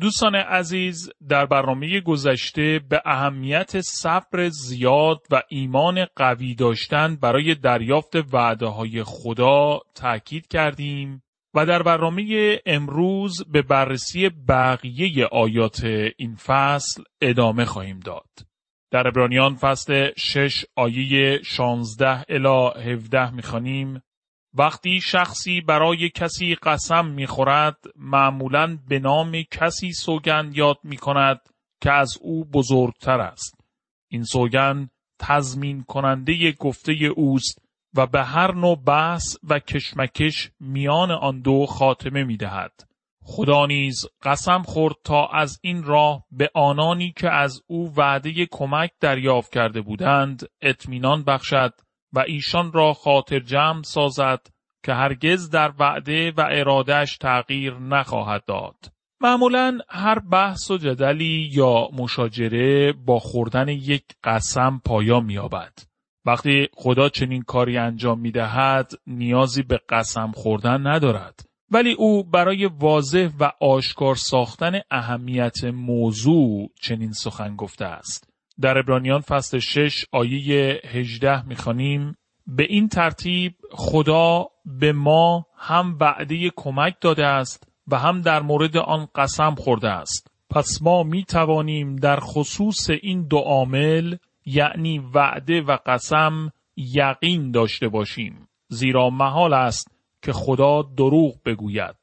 دوستان عزیز در برنامه گذشته به اهمیت صبر زیاد و ایمان قوی داشتن برای دریافت وعده های خدا تاکید کردیم و در برنامه امروز به بررسی بقیه آیات این فصل ادامه خواهیم داد. در ابرانیان فصل 6 آیه 16 الی 17 می‌خوانیم وقتی شخصی برای کسی قسم می‌خورد معمولا به نام کسی سوگند یاد می کند که از او بزرگتر است. این سوگند تضمین کننده گفته اوست و به هر نوع بحث و کشمکش میان آن دو خاتمه می دهد. خدا نیز قسم خورد تا از این راه به آنانی که از او وعده کمک دریافت کرده بودند اطمینان بخشد و ایشان را خاطر جمع سازد که هرگز در وعده و ارادش تغییر نخواهد داد. معمولا هر بحث و جدلی یا مشاجره با خوردن یک قسم پایان مییابد. وقتی خدا چنین کاری انجام می دهد نیازی به قسم خوردن ندارد. ولی او برای واضح و آشکار ساختن اهمیت موضوع چنین سخن گفته است. در ابرانیان فصل 6 آیه 18 می‌خوانیم به این ترتیب خدا به ما هم وعده کمک داده است و هم در مورد آن قسم خورده است. پس ما می توانیم در خصوص این دو عامل یعنی وعده و قسم یقین داشته باشیم. زیرا محال است که خدا دروغ بگوید.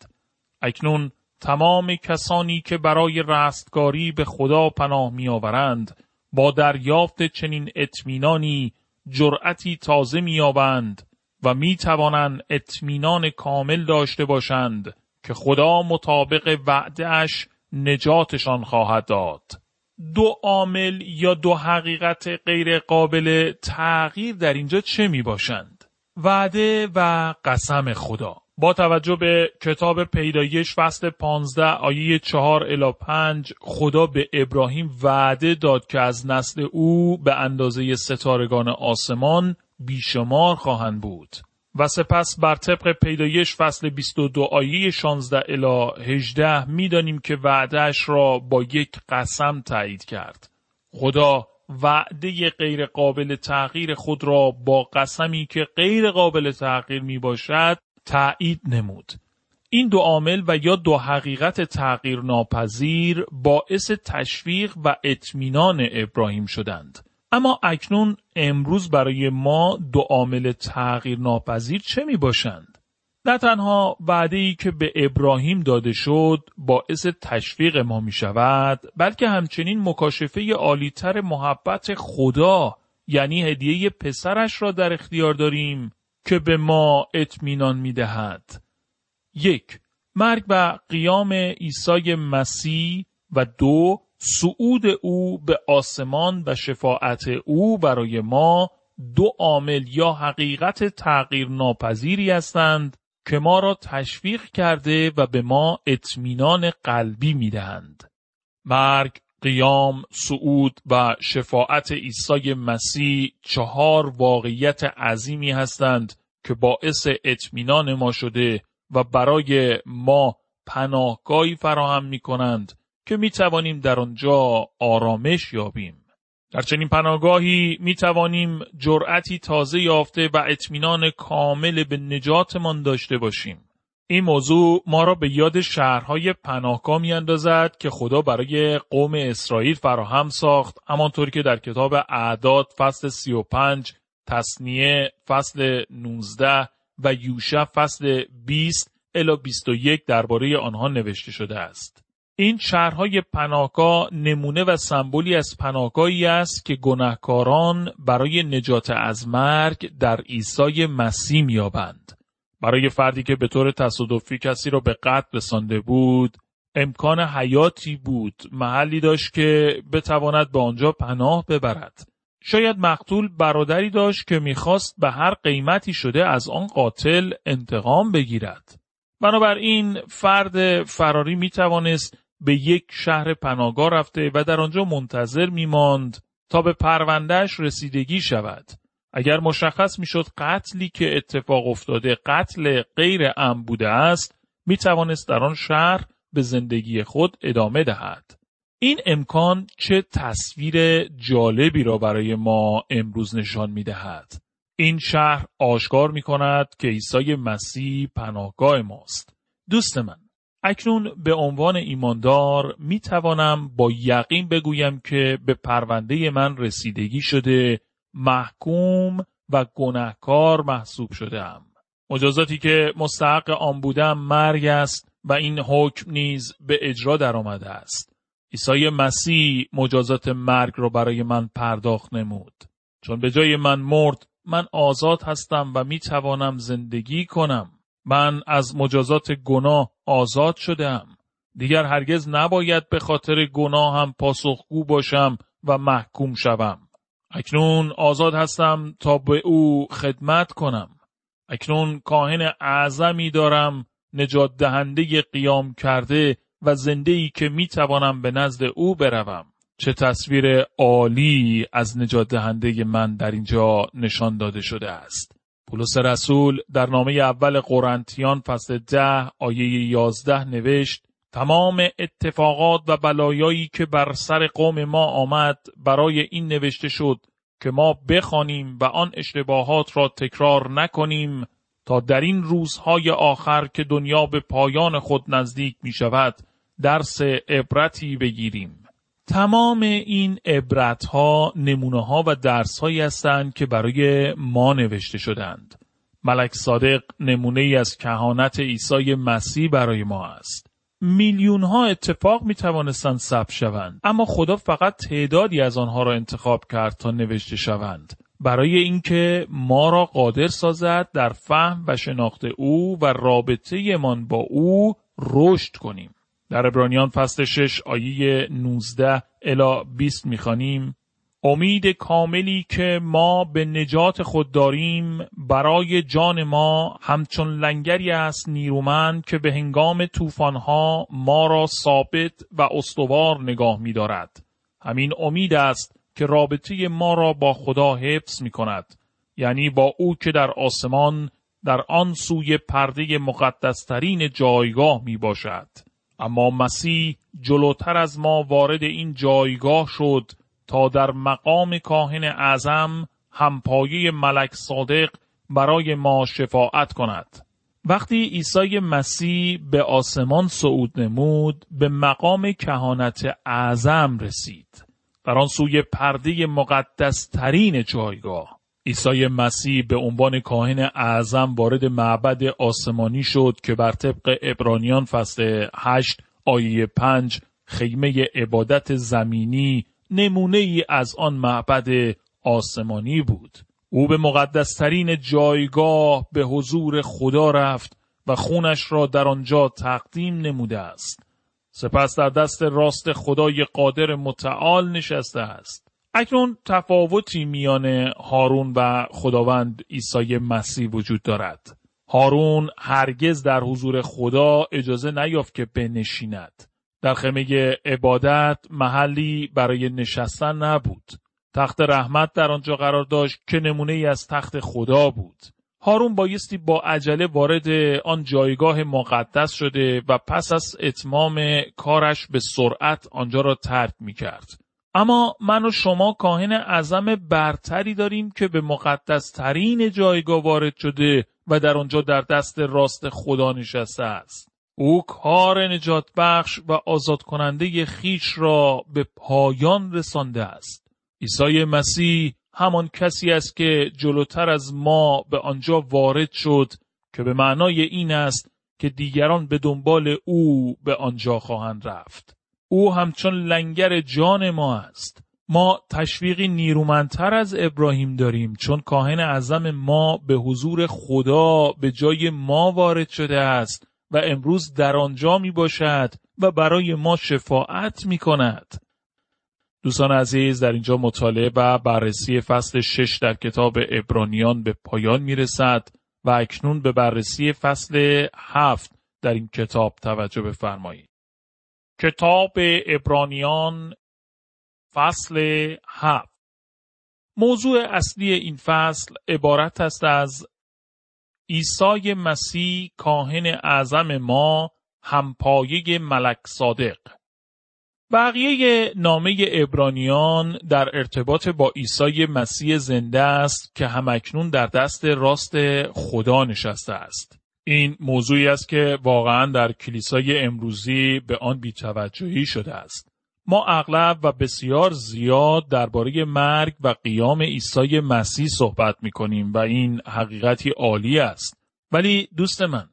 اکنون تمام کسانی که برای رستگاری به خدا پناه می آورند با دریافت چنین اطمینانی جرأتی تازه مییابند و می توانند اطمینان کامل داشته باشند که خدا مطابق وعدهش نجاتشان خواهد داد. دو عامل یا دو حقیقت غیر قابل تغییر در اینجا چه می باشند؟ وعده و قسم خدا. با توجه به کتاب پیدایش فصل 15 آیه 4 الی 5 خدا به ابراهیم وعده داد که از نسل او به اندازه ستارگان آسمان بیشمار خواهند بود. و سپس بر طبق پیدایش فصل 22 آیه 16 الی 18 می‌دانیم که وعدهش را با یک قسم تایید کرد. خدا وعده غیر قابل تغییر خود را با قسمی که غیر قابل تغییر می باشد تایید نمود. این دو عامل و یا دو حقیقت تغییر ناپذیر باعث تشویق و اطمینان ابراهیم شدند. اما اکنون امروز برای ما دو عامل تغییر ناپذیر چه می باشند؟ نه تنها وعده ای که به ابراهیم داده شد باعث تشویق ما می شود بلکه همچنین مکاشفه عالیتر محبت خدا یعنی هدیه پسرش را در اختیار داریم که به ما اطمینان می دهد. یک مرگ و قیام عیسی مسیح و دو صعود او به آسمان و شفاعت او برای ما دو عامل یا حقیقت تغییر ناپذیری هستند که ما را تشویق کرده و به ما اطمینان قلبی می دهند. مرگ، قیام، صعود و شفاعت عیسی مسیح چهار واقعیت عظیمی هستند که باعث اطمینان ما شده و برای ما پناهگاهی فراهم می کنند که می توانیم در آنجا آرامش یابیم. در چنین پناهگاهی می توانیم جرأتی تازه یافته و اطمینان کامل به نجاتمان داشته باشیم. این موضوع ما را به یاد شهرهای پناهگاه می اندازد که خدا برای قوم اسرائیل فراهم ساخت همانطور که در کتاب اعداد فصل 35 تصنیه فصل 19 و یوشع فصل 20 الی 21 درباره آنها نوشته شده است. این شهرهای پناهگاه نمونه و سمبولی از پناهگاهی است که گناهکاران برای نجات از مرگ در عیسی مسیح میابند. برای فردی که به طور تصادفی کسی را به قتل رسانده بود، امکان حیاتی بود محلی داشت که بتواند به آنجا پناه ببرد. شاید مقتول برادری داشت که می‌خواست به هر قیمتی شده از آن قاتل انتقام بگیرد. بنابراین فرد فراری می‌توانست به یک شهر پناهگاه رفته و در آنجا منتظر میماند تا به پروندهش رسیدگی شود. اگر مشخص می‌شد قتلی که اتفاق افتاده قتل غیر ام بوده است می توانست در آن شهر به زندگی خود ادامه دهد. این امکان چه تصویر جالبی را برای ما امروز نشان می دهد. این شهر آشکار می کند که عیسی مسیح پناهگاه ماست. دوست من، اکنون به عنوان ایماندار می توانم با یقین بگویم که به پرونده من رسیدگی شده محکوم و گناهکار محسوب شدم. مجازاتی که مستحق آن بودم مرگ است و این حکم نیز به اجرا درآمده است. عیسی مسیح مجازات مرگ را برای من پرداخت نمود. چون به جای من مرد من آزاد هستم و می توانم زندگی کنم. من از مجازات گناه آزاد شدم. دیگر هرگز نباید به خاطر گناه هم پاسخگو باشم و محکوم شوم. اکنون آزاد هستم تا به او خدمت کنم. اکنون کاهن اعظمی دارم نجات دهنده قیام کرده و زنده ای که می توانم به نزد او بروم. چه تصویر عالی از نجات دهنده من در اینجا نشان داده شده است. پولس رسول در نامه اول قرنتیان فصل ده آیه یازده نوشت تمام اتفاقات و بلایایی که بر سر قوم ما آمد برای این نوشته شد که ما بخوانیم و آن اشتباهات را تکرار نکنیم تا در این روزهای آخر که دنیا به پایان خود نزدیک می شود درس عبرتی بگیریم. تمام این عبرت ها نمونه ها و درس هایی هستند که برای ما نوشته شدند. ملک صادق نمونه ای از کهانت عیسی مسیح برای ما است. میلیون ها اتفاق می توانستند ثبت شوند. اما خدا فقط تعدادی از آنها را انتخاب کرد تا نوشته شوند. برای اینکه ما را قادر سازد در فهم و شناخت او و رابطه من با او رشد کنیم. در ابرانیان فصل 6 آیه 19 الی 20 می‌خوانیم. امید کاملی که ما به نجات خود داریم برای جان ما همچون لنگری است نیرومند که به هنگام طوفانها ما را ثابت و استوار نگاه می دارد. همین امید است که رابطه ما را با خدا حفظ می کند. یعنی با او که در آسمان در آن سوی پرده مقدسترین جایگاه می باشد. اما مسیح جلوتر از ما وارد این جایگاه شد تا در مقام کاهن اعظم همپایه ملک صادق برای ما شفاعت کند. وقتی عیسی مسیح به آسمان صعود نمود به مقام کهانت اعظم رسید. در آن سوی پرده مقدس ترین جایگاه عیسی مسیح به عنوان کاهن اعظم وارد معبد آسمانی شد که بر طبق ابرانیان فصل 8 آیه 5 خیمه عبادت زمینی نمونه ای از آن معبد آسمانی بود. او به مقدسترین جایگاه به حضور خدا رفت و خونش را در آنجا تقدیم نموده است. سپس در دست راست خدای قادر متعال نشسته است. اکنون تفاوتی میان هارون و خداوند عیسی مسیح وجود دارد. هارون هرگز در حضور خدا اجازه نیافت که بنشیند. در خیمه عبادت محلی برای نشستن نبود. تخت رحمت در آنجا قرار داشت که نمونه ای از تخت خدا بود. هارون بایستی با عجله وارد آن جایگاه مقدس شده و پس از اتمام کارش به سرعت آنجا را ترک می کرد. اما من و شما کاهن اعظم برتری داریم که به مقدس ترین جایگاه وارد شده و در آنجا در دست راست خدا نشسته است. او کار نجات بخش و آزاد کننده خیش را به پایان رسانده است. عیسی مسیح همان کسی است که جلوتر از ما به آنجا وارد شد که به معنای این است که دیگران به دنبال او به آنجا خواهند رفت. او همچون لنگر جان ما است. ما تشویقی نیرومندتر از ابراهیم داریم چون کاهن اعظم ما به حضور خدا به جای ما وارد شده است و امروز در آنجا می باشد و برای ما شفاعت می کند. دوستان عزیز در اینجا مطالعه و بررسی فصل شش در کتاب ابرانیان به پایان می رسد و اکنون به بررسی فصل هفت در این کتاب توجه بفرمایید. کتاب ابرانیان فصل هفت موضوع اصلی این فصل عبارت است از عیسی مسیح کاهن اعظم ما همپایه ملک صادق بقیه نامه ابرانیان در ارتباط با عیسی مسیح زنده است که همکنون در دست راست خدا نشسته است. این موضوعی است که واقعا در کلیسای امروزی به آن بیتوجهی شده است. ما اغلب و بسیار زیاد درباره مرگ و قیام عیسی مسیح صحبت می کنیم و این حقیقتی عالی است. ولی دوست من،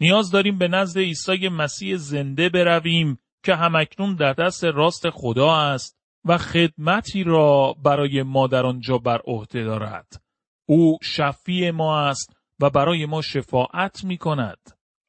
نیاز داریم به نزد عیسی مسیح زنده برویم که همکنون در دست راست خدا است و خدمتی را برای ما در آنجا بر عهده دارد. او شفیع ما است و برای ما شفاعت می کند.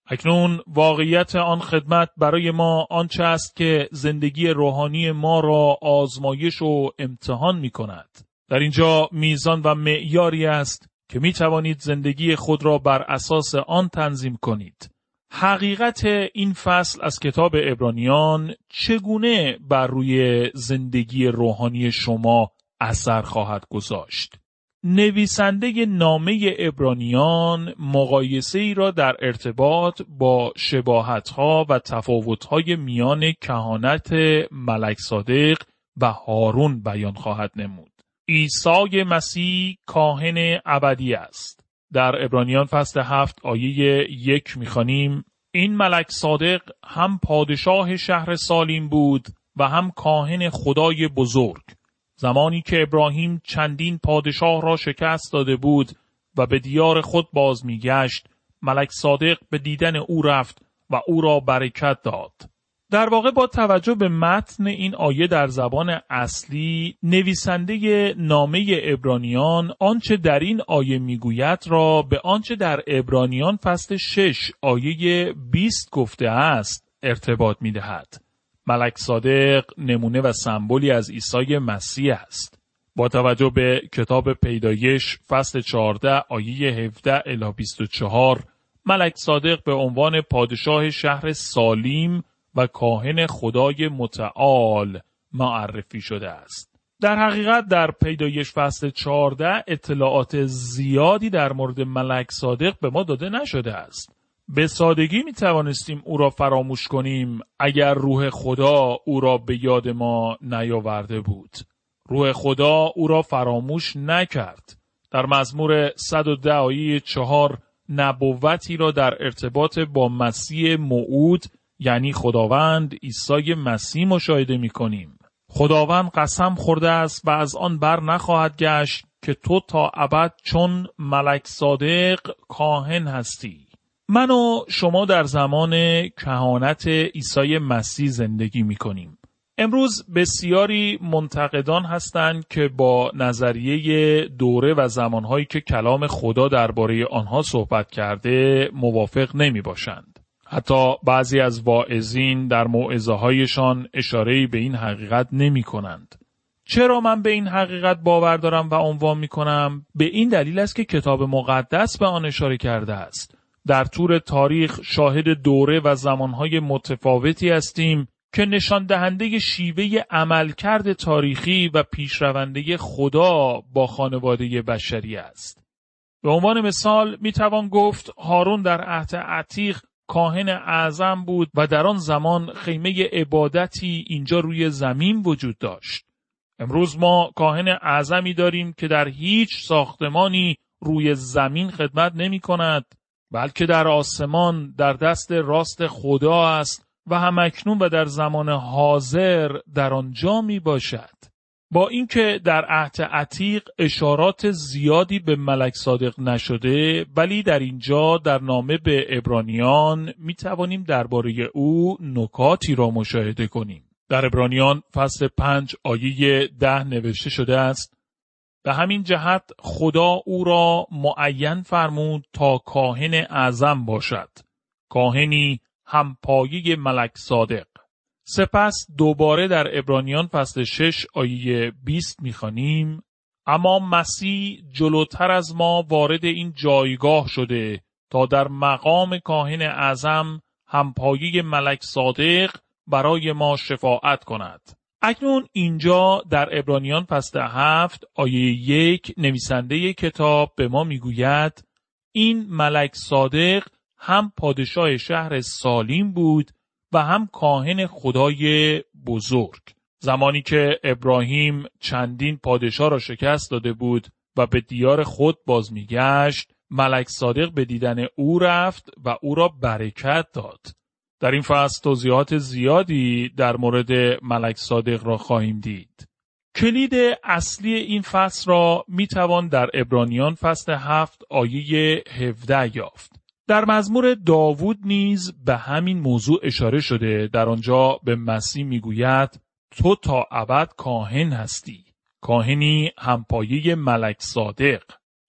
اکنون واقعیت آن خدمت برای ما آنچه است که زندگی روحانی ما را آزمایش و امتحان می کند. در اینجا میزان و معیاری است که می توانید زندگی خود را بر اساس آن تنظیم کنید. حقیقت این فصل از کتاب ابرانیان چگونه بر روی زندگی روحانی شما اثر خواهد گذاشت؟ نویسنده نامه ابرانیان مقایسه ای را در ارتباط با شباهتها و تفاوتهای میان کهانت ملک صادق و هارون بیان خواهد نمود. عیسی مسیح کاهن ابدی است. در ابرانیان فصل هفت آیه یک می‌خوانیم این ملک صادق هم پادشاه شهر سالیم بود و هم کاهن خدای بزرگ زمانی که ابراهیم چندین پادشاه را شکست داده بود و به دیار خود باز میگشت ملک صادق به دیدن او رفت و او را برکت داد در واقع با توجه به متن این آیه در زبان اصلی نویسنده نامه ابرانیان آنچه در این آیه می‌گوید را به آنچه در ابرانیان فصل 6 آیه 20 گفته است ارتباط می‌دهد. ملک صادق نمونه و سمبولی از عیسی مسیح است. با توجه به کتاب پیدایش فصل 14 آیه 17 الی 24 ملک صادق به عنوان پادشاه شهر سالیم و کاهن خدای متعال معرفی شده است. در حقیقت در پیدایش فصل 14 اطلاعات زیادی در مورد ملک صادق به ما داده نشده است. به سادگی می توانستیم او را فراموش کنیم اگر روح خدا او را به یاد ما نیاورده بود. روح خدا او را فراموش نکرد. در مزمور 110 آیه 4 نبوتی را در ارتباط با مسیح موعود یعنی خداوند عیسی مسیح مشاهده می کنیم. خداوند قسم خورده است و از آن بر نخواهد گشت که تو تا ابد چون ملک صادق کاهن هستی. من و شما در زمان کهانت عیسی مسیح زندگی می کنیم. امروز بسیاری منتقدان هستند که با نظریه دوره و زمانهایی که کلام خدا درباره آنها صحبت کرده موافق نمی باشند. حتی بعضی از واعظین در موعظه هایشان اشاره به این حقیقت نمی کنند. چرا من به این حقیقت باور دارم و عنوان می کنم؟ به این دلیل است که کتاب مقدس به آن اشاره کرده است. در طور تاریخ شاهد دوره و زمانهای متفاوتی هستیم که نشان دهنده شیوه عملکرد تاریخی و پیشرونده خدا با خانواده بشری است. به عنوان مثال می توان گفت هارون در عهد عتیق کاهن اعظم بود و در آن زمان خیمه عبادتی اینجا روی زمین وجود داشت. امروز ما کاهن اعظمی داریم که در هیچ ساختمانی روی زمین خدمت نمی کند بلکه در آسمان در دست راست خدا است و همکنون و در زمان حاضر در آنجا می باشد. با اینکه در عهد عتیق اشارات زیادی به ملک صادق نشده ولی در اینجا در نامه به ابرانیان می توانیم درباره او نکاتی را مشاهده کنیم. در ابرانیان فصل پنج آیه ده نوشته شده است به همین جهت خدا او را معین فرمود تا کاهن اعظم باشد. کاهنی هم پایه ملک صادق. سپس دوباره در ابرانیان فصل 6 آیه 20 می‌خوانیم اما مسیح جلوتر از ما وارد این جایگاه شده تا در مقام کاهن اعظم همپایی ملک صادق برای ما شفاعت کند. اکنون اینجا در ابرانیان فصل هفت آیه یک نویسنده کتاب به ما می‌گوید این ملک صادق هم پادشاه شهر سالیم بود و هم کاهن خدای بزرگ. زمانی که ابراهیم چندین پادشاه را شکست داده بود و به دیار خود باز میگشت ملک صادق به دیدن او رفت و او را برکت داد. در این فصل توضیحات زیادی در مورد ملک صادق را خواهیم دید. کلید اصلی این فصل را می توان در ابرانیان فصل هفت آیه 17 یافت. در مزمور داوود نیز به همین موضوع اشاره شده در آنجا به مسیح می‌گوید تو تا ابد کاهن هستی کاهنی همپایه ملک صادق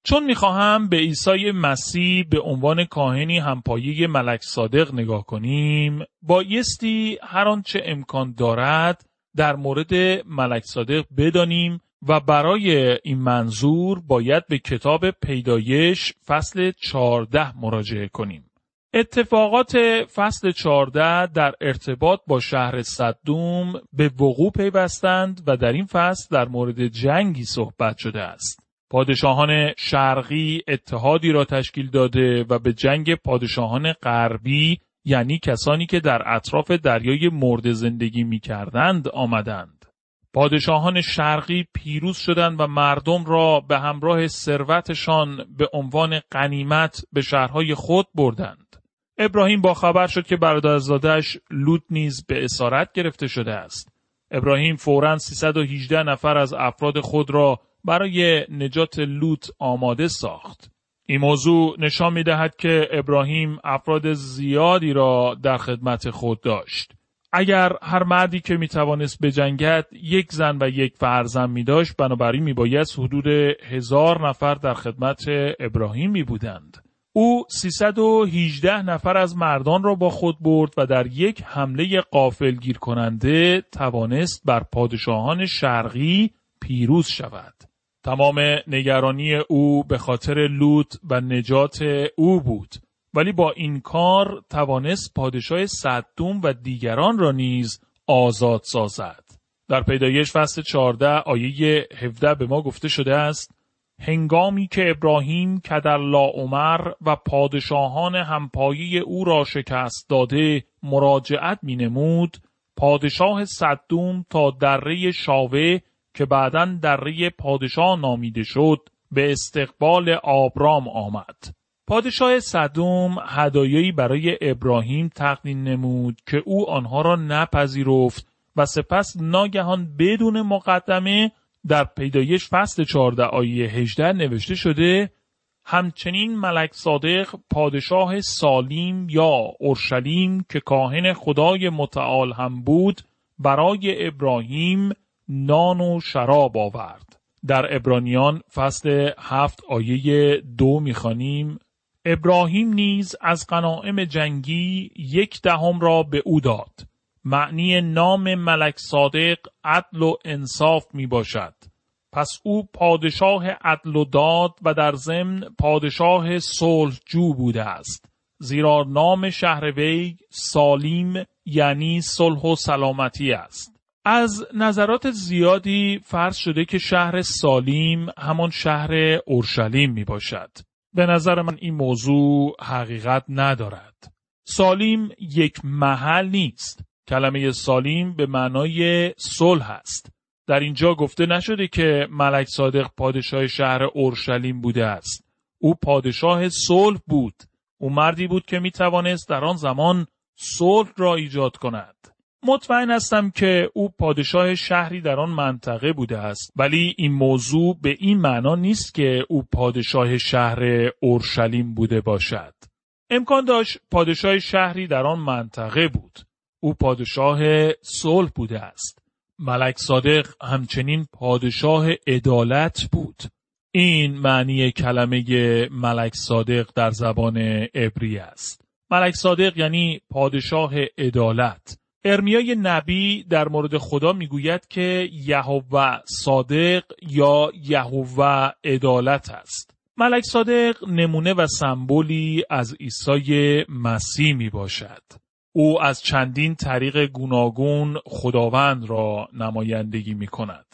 چون می‌خواهم به عیسی مسیح به عنوان کاهنی همپایه ملک صادق نگاه کنیم بایستی هر آنچه امکان دارد در مورد ملک صادق بدانیم و برای این منظور باید به کتاب پیدایش فصل 14 مراجعه کنیم. اتفاقات فصل 14 در ارتباط با شهر صدوم به وقوع پیوستند و در این فصل در مورد جنگی صحبت شده است. پادشاهان شرقی اتحادی را تشکیل داده و به جنگ پادشاهان غربی یعنی کسانی که در اطراف دریای مرد زندگی می کردند آمدند. پادشاهان شرقی پیروز شدند و مردم را به همراه ثروتشان به عنوان قنیمت به شهرهای خود بردند. ابراهیم با خبر شد که برادرزادش لوط نیز به اسارت گرفته شده است. ابراهیم فورا 318 نفر از افراد خود را برای نجات لوط آماده ساخت. این موضوع نشان می دهد که ابراهیم افراد زیادی را در خدمت خود داشت. اگر هر مردی که می توانست بجنگد یک زن و یک فرزند می داشت بنابراین می باید حدود هزار نفر در خدمت ابراهیم می بودند. او 318 نفر از مردان را با خود برد و در یک حمله قافل گیر کننده توانست بر پادشاهان شرقی پیروز شود. تمام نگرانی او به خاطر لوط و نجات او بود ولی با این کار توانست پادشاه صدوم و دیگران را نیز آزاد سازد. در پیدایش فصل 14 آیه 17 به ما گفته شده است هنگامی که ابراهیم کدر عمر و پادشاهان همپایی او را شکست داده مراجعت می نمود پادشاه صدوم تا دره شاوه که بعدا دره پادشاه نامیده شد به استقبال آبرام آمد. پادشاه صدوم هدایایی برای ابراهیم تقدیم نمود که او آنها را نپذیرفت و سپس ناگهان بدون مقدمه در پیدایش فصل 14 آیه 18 نوشته شده همچنین ملک صادق پادشاه سالیم یا اورشلیم که کاهن خدای متعال هم بود برای ابراهیم نان و شراب آورد. در ابرانیان فصل هفت آیه دو می‌خوانیم ابراهیم نیز از قناعم جنگی یک دهم را به او داد. معنی نام ملک صادق عدل و انصاف می باشد. پس او پادشاه عدل و داد و در ضمن پادشاه صلح جو بوده است. زیرا نام شهر وی سالیم یعنی صلح و سلامتی است. از نظرات زیادی فرض شده که شهر سالیم همان شهر اورشلیم می باشد. به نظر من این موضوع حقیقت ندارد. سالیم یک محل نیست. کلمه سالیم به معنای صلح است. در اینجا گفته نشده که ملک صادق پادشاه شهر اورشلیم بوده است. او پادشاه صلح بود. او مردی بود که می توانست در آن زمان صلح را ایجاد کند. مطمئن هستم که او پادشاه شهری در آن منطقه بوده است. ولی این موضوع به این معنا نیست که او پادشاه شهر اورشلیم بوده باشد. امکان داشت پادشاه شهری در آن منطقه بود. او پادشاه صلح بوده است. ملک صادق همچنین پادشاه عدالت بود. این معنی کلمه ملک صادق در زبان عبری است. ملک صادق یعنی پادشاه عدالت. ارمیای نبی در مورد خدا می‌گوید که یهوه صادق یا یهوه عدالت است. ملک صادق نمونه و سمبولی از عیسی مسیح می باشد. او از چندین طریق گوناگون خداوند را نمایندگی می کند.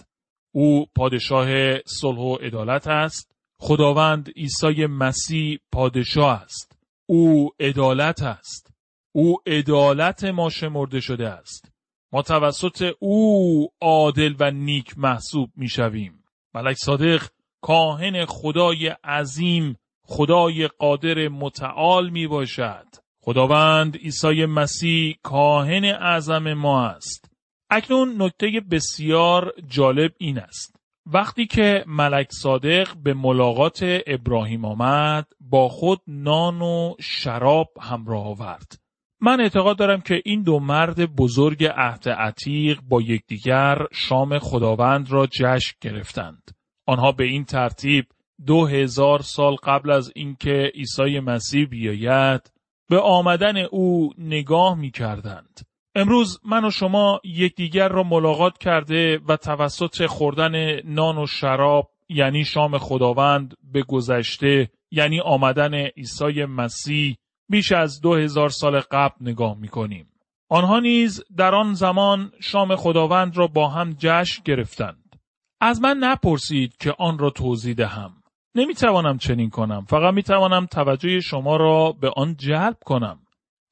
او پادشاه صلح و عدالت است. خداوند عیسی مسیح پادشاه است. او عدالت است. او عدالت ما شمرده شده است. ما توسط او عادل و نیک محسوب می شویم. ملک صادق کاهن خدای عظیم خدای قادر متعال می باشد. خداوند عیسی مسیح کاهن اعظم ما است. اکنون نکته بسیار جالب این است. وقتی که ملک صادق به ملاقات ابراهیم آمد با خود نان و شراب همراه آورد. من اعتقاد دارم که این دو مرد بزرگ عهد عتیق با یکدیگر شام خداوند را جشن گرفتند. آنها به این ترتیب دو هزار سال قبل از اینکه عیسی مسیح بیاید به آمدن او نگاه می کردند. امروز من و شما یکدیگر را ملاقات کرده و توسط خوردن نان و شراب یعنی شام خداوند به گذشته یعنی آمدن عیسی مسیح بیش از دو هزار سال قبل نگاه می کنیم. آنها نیز در آن زمان شام خداوند را با هم جشن گرفتند. از من نپرسید که آن را توضیح دهم. نمی توانم چنین کنم. فقط می توانم توجه شما را به آن جلب کنم.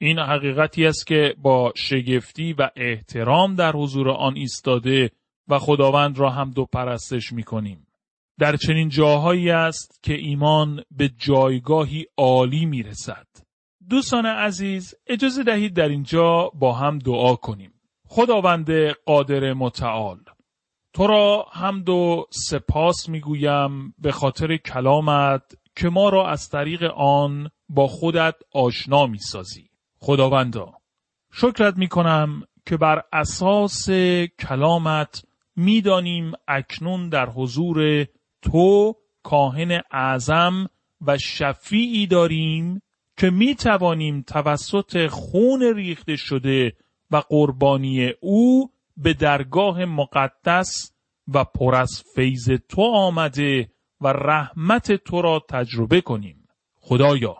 این حقیقتی است که با شگفتی و احترام در حضور آن ایستاده و خداوند را هم دو پرستش می کنیم. در چنین جاهایی است که ایمان به جایگاهی عالی می رسد. دوستان عزیز اجازه دهید در اینجا با هم دعا کنیم. خداوند قادر متعال تو را حمد و سپاس می‌گویم به خاطر کلامت که ما را از طریق آن با خودت آشنا می‌سازی. خداوندا شکرت می‌کنم که بر اساس کلامت می‌دانیم اکنون در حضور تو کاهن اعظم و شفیعی داریم که می توانیم توسط خون ریخته شده و قربانی او به درگاه مقدس و پر از فیض تو آمده و رحمت تو را تجربه کنیم. خدایا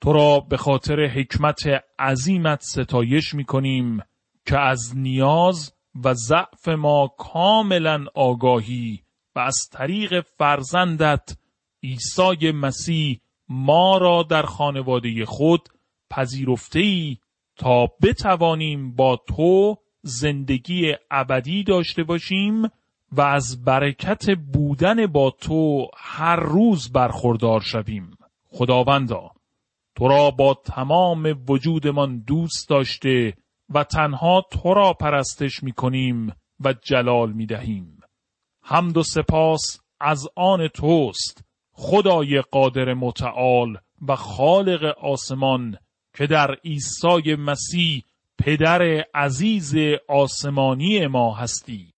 تو را به خاطر حکمت عظیمت ستایش می کنیم که از نیاز و ضعف ما کاملا آگاهی و از طریق فرزندت عیسی مسیح ما را در خانواده خود پذیرفته ای تا بتوانیم با تو زندگی ابدی داشته باشیم و از برکت بودن با تو هر روز برخوردار شویم. خداوندا تو را با تمام وجودمان دوست داشته و تنها تو را پرستش می کنیم و جلال می دهیم. حمد و سپاس از آن توست خدای قادر متعال و خالق آسمان که در عیسی مسیح پدر عزیز آسمانی ما هستی.